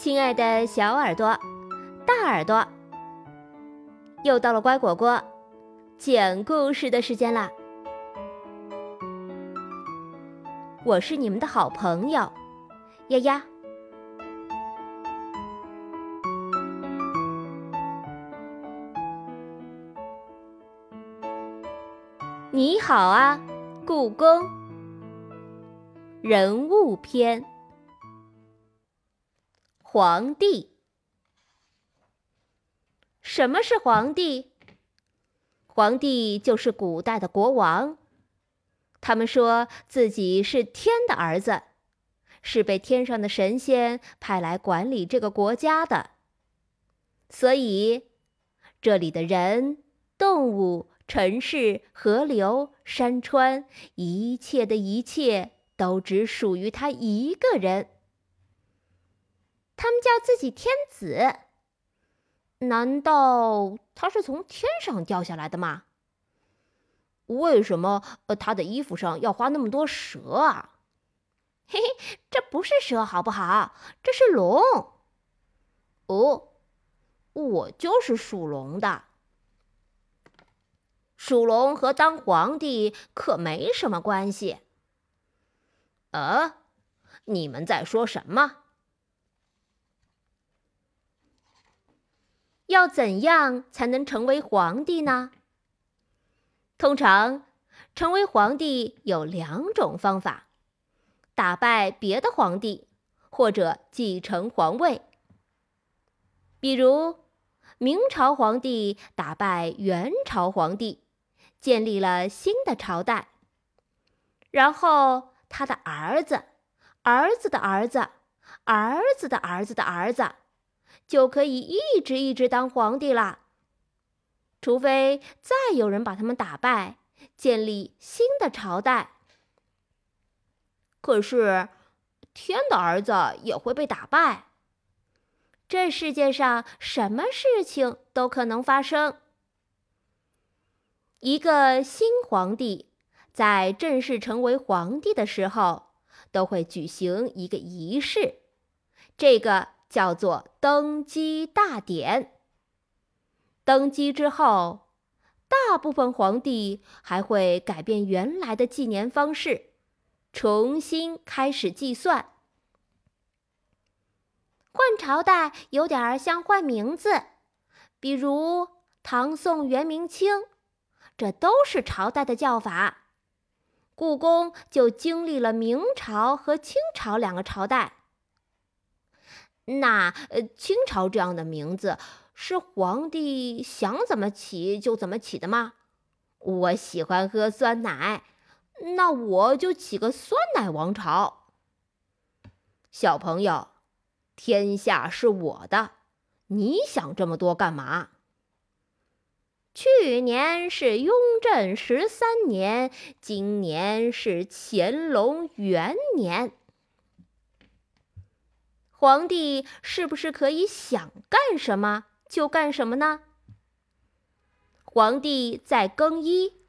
亲爱的小耳朵、大耳朵，又到了乖果果讲故事的时间啦！我是你们的好朋友丫丫。你好啊，故宫人物篇。皇帝，什么是皇帝？皇帝就是古代的国王，他们说自己是天的儿子，是被天上的神仙派来管理这个国家的。所以，这里的人、动物、城市、河流、山川，一切的一切，都只属于他一个人。叫自己天子，难道他是从天上掉下来的吗？为什么他的衣服上要画那么多蛇啊？嘿嘿，这不是蛇好不好？这是龙。哦，我就是属龙的。属龙和当皇帝可没什么关系。呃，你们在说什么？要怎样才能成为皇帝呢？通常，成为皇帝有两种方法：打败别的皇帝，或者继承皇位。比如，明朝皇帝打败元朝皇帝，建立了新的朝代，然后他的儿子、儿子的儿子、儿子的儿子的儿子。就可以一直一直当皇帝啦，除非再有人把他们打败，建立新的朝代。可是，天的儿子也会被打败。这世界上什么事情都可能发生。一个新皇帝在正式成为皇帝的时候，都会举行一个仪式，这个。叫做登基大典。登基之后，大部分皇帝还会改变原来的纪年方式，重新开始计算。换朝代有点像换名字，比如唐、宋、元、明、清，这都是朝代的叫法。故宫就经历了明朝和清朝两个朝代。那呃，清朝这样的名字是皇帝想怎么起就怎么起的吗？我喜欢喝酸奶，那我就起个酸奶王朝。小朋友，天下是我的，你想这么多干嘛？去年是雍正十三年，今年是乾隆元年。皇帝是不是可以想干什么就干什么呢？皇帝在更衣，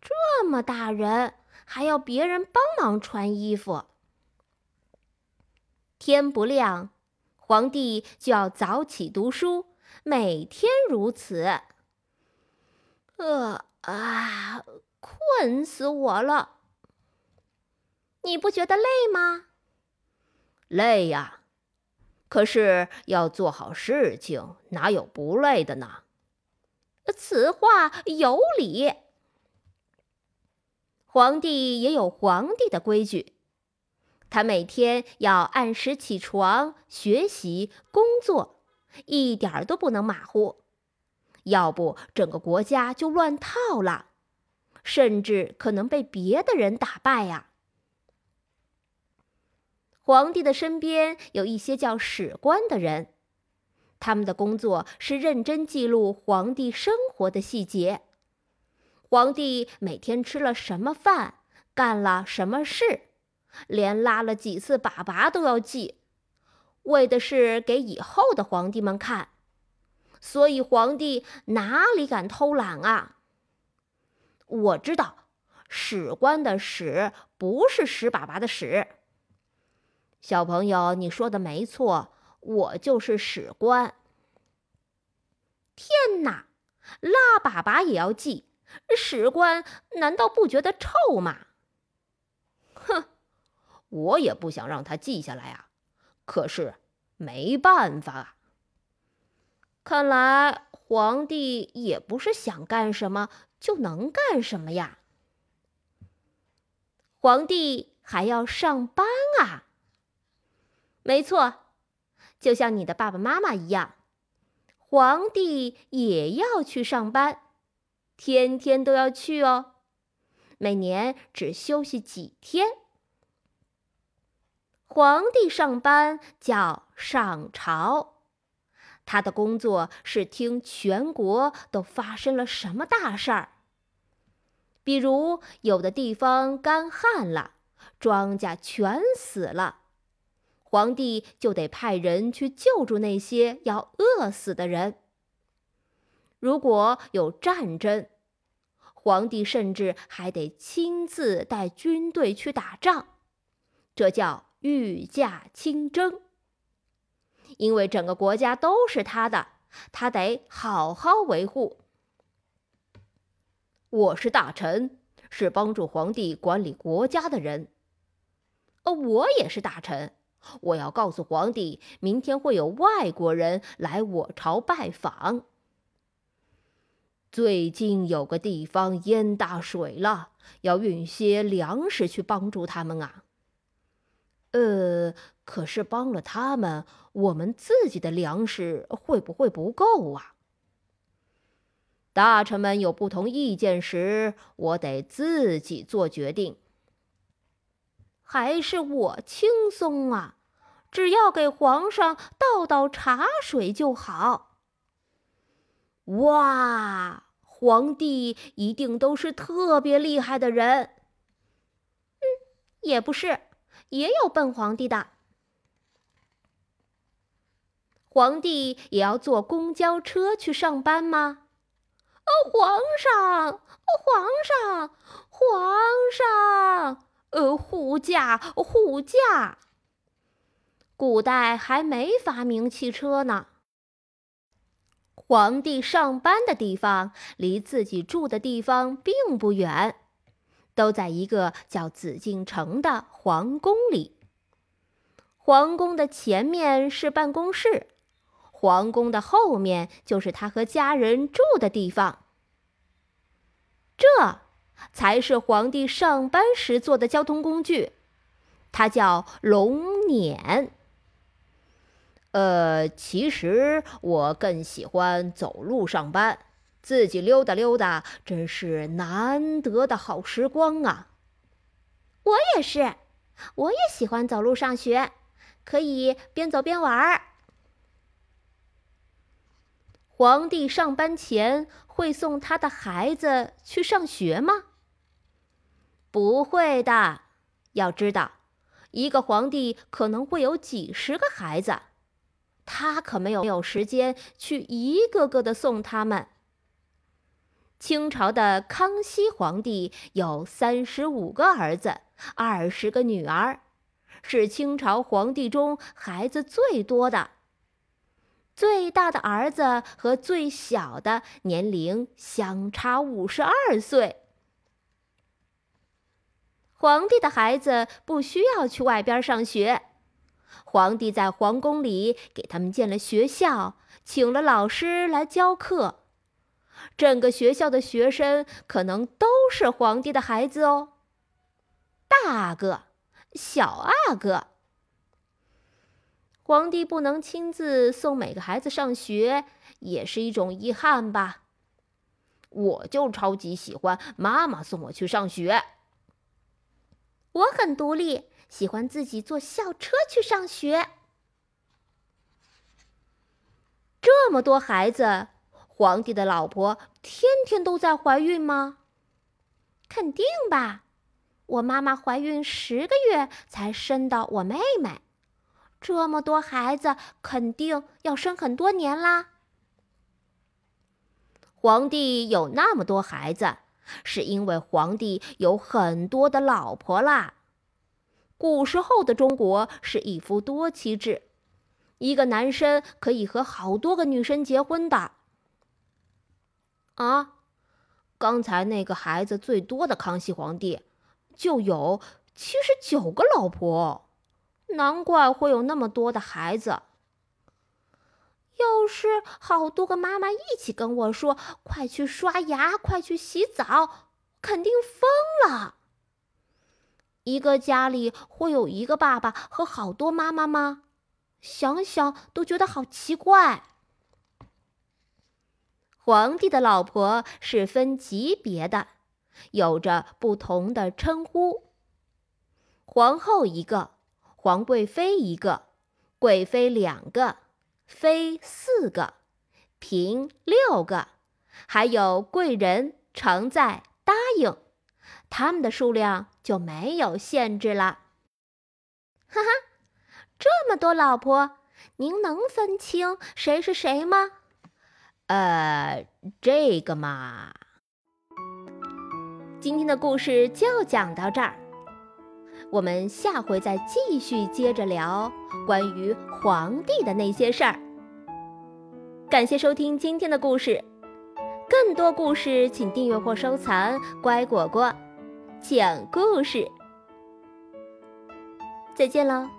这么大人还要别人帮忙穿衣服。天不亮，皇帝就要早起读书，每天如此。呃啊，困死我了！你不觉得累吗？累呀，可是要做好事情，哪有不累的呢？此话有理。皇帝也有皇帝的规矩，他每天要按时起床、学习、工作，一点儿都不能马虎，要不整个国家就乱套了，甚至可能被别的人打败呀。皇帝的身边有一些叫史官的人，他们的工作是认真记录皇帝生活的细节。皇帝每天吃了什么饭，干了什么事，连拉了几次粑粑都要记，为的是给以后的皇帝们看。所以皇帝哪里敢偷懒啊？我知道，史官的“史”不是屎粑粑的“屎”。小朋友，你说的没错，我就是史官。天哪，拉粑粑也要记，史官难道不觉得臭吗？哼，我也不想让他记下来啊，可是没办法啊。看来皇帝也不是想干什么就能干什么呀。皇帝还要上班啊。没错，就像你的爸爸妈妈一样。皇帝也要去上班，天天都要去哦。每年只休息几天。皇帝上班叫上朝，他的工作是听全国都发生了什么大事儿。比如，有的地方干旱了，庄稼全死了。皇帝就得派人去救助那些要饿死的人。如果有战争，皇帝甚至还得亲自带军队去打仗，这叫御驾亲征。因为整个国家都是他的，他得好好维护。我是大臣，是帮助皇帝管理国家的人。哦，我也是大臣。我要告诉皇帝，明天会有外国人来我朝拜访。最近有个地方淹大水了，要运些粮食去帮助他们啊。呃，可是帮了他们，我们自己的粮食会不会不够啊？大臣们有不同意见时，我得自己做决定。还是我轻松啊！只要给皇上倒倒茶水就好。哇，皇帝一定都是特别厉害的人。嗯，也不是，也有笨皇帝的。皇帝也要坐公交车去上班吗？哦，皇上，哦，皇上，驾，护驾。古代还没发明汽车呢。皇帝上班的地方离自己住的地方并不远，都在一个叫紫禁城的皇宫里。皇宫的前面是办公室，皇宫的后面就是他和家人住的地方。这才是皇帝上班时坐的交通工具，它叫龙辇。呃，其实我更喜欢走路上班，自己溜达溜达，真是难得的好时光啊！我也是，我也喜欢走路上学，可以边走边玩儿。皇帝上班前会送他的孩子去上学吗？不会的。要知道，一个皇帝可能会有几十个孩子。他可没有没有时间去一个个的送他们。清朝的康熙皇帝有三十五个儿子，二十个女儿，是清朝皇帝中孩子最多的。最大的儿子和最小的年龄相差五十二岁。皇帝的孩子不需要去外边上学。皇帝在皇宫里给他们建了学校，请了老师来教课。整个学校的学生可能都是皇帝的孩子哦，大阿哥、小阿哥。皇帝不能亲自送每个孩子上学，也是一种遗憾吧。我就超级喜欢妈妈送我去上学，我很独立。喜欢自己坐校车去上学。这么多孩子，皇帝的老婆天天都在怀孕吗？肯定吧，我妈妈怀孕十个月才生到我妹妹。这么多孩子，肯定要生很多年啦。皇帝有那么多孩子，是因为皇帝有很多的老婆啦。古时候的中国是一夫多妻制，一个男生可以和好多个女生结婚的。啊，刚才那个孩子最多的康熙皇帝就有七十九个老婆，难怪会有那么多的孩子。要是好多个妈妈一起跟我说：“快去刷牙，快去洗澡”，肯定疯了。一个家里会有一个爸爸和好多妈妈吗？想想都觉得好奇怪。皇帝的老婆是分级别的，有着不同的称呼：皇后一个，皇贵妃一个，贵妃两个。妃四个，嫔六个，还有贵人、常在、答应，他们的数量就没有限制了。哈哈，这么多老婆，您能分清谁是谁吗？呃，这个嘛，今天的故事就讲到这儿。我们下回再继续接着聊关于皇帝的那些事儿。感谢收听今天的故事，更多故事请订阅或收藏“乖果果讲故事”。再见喽。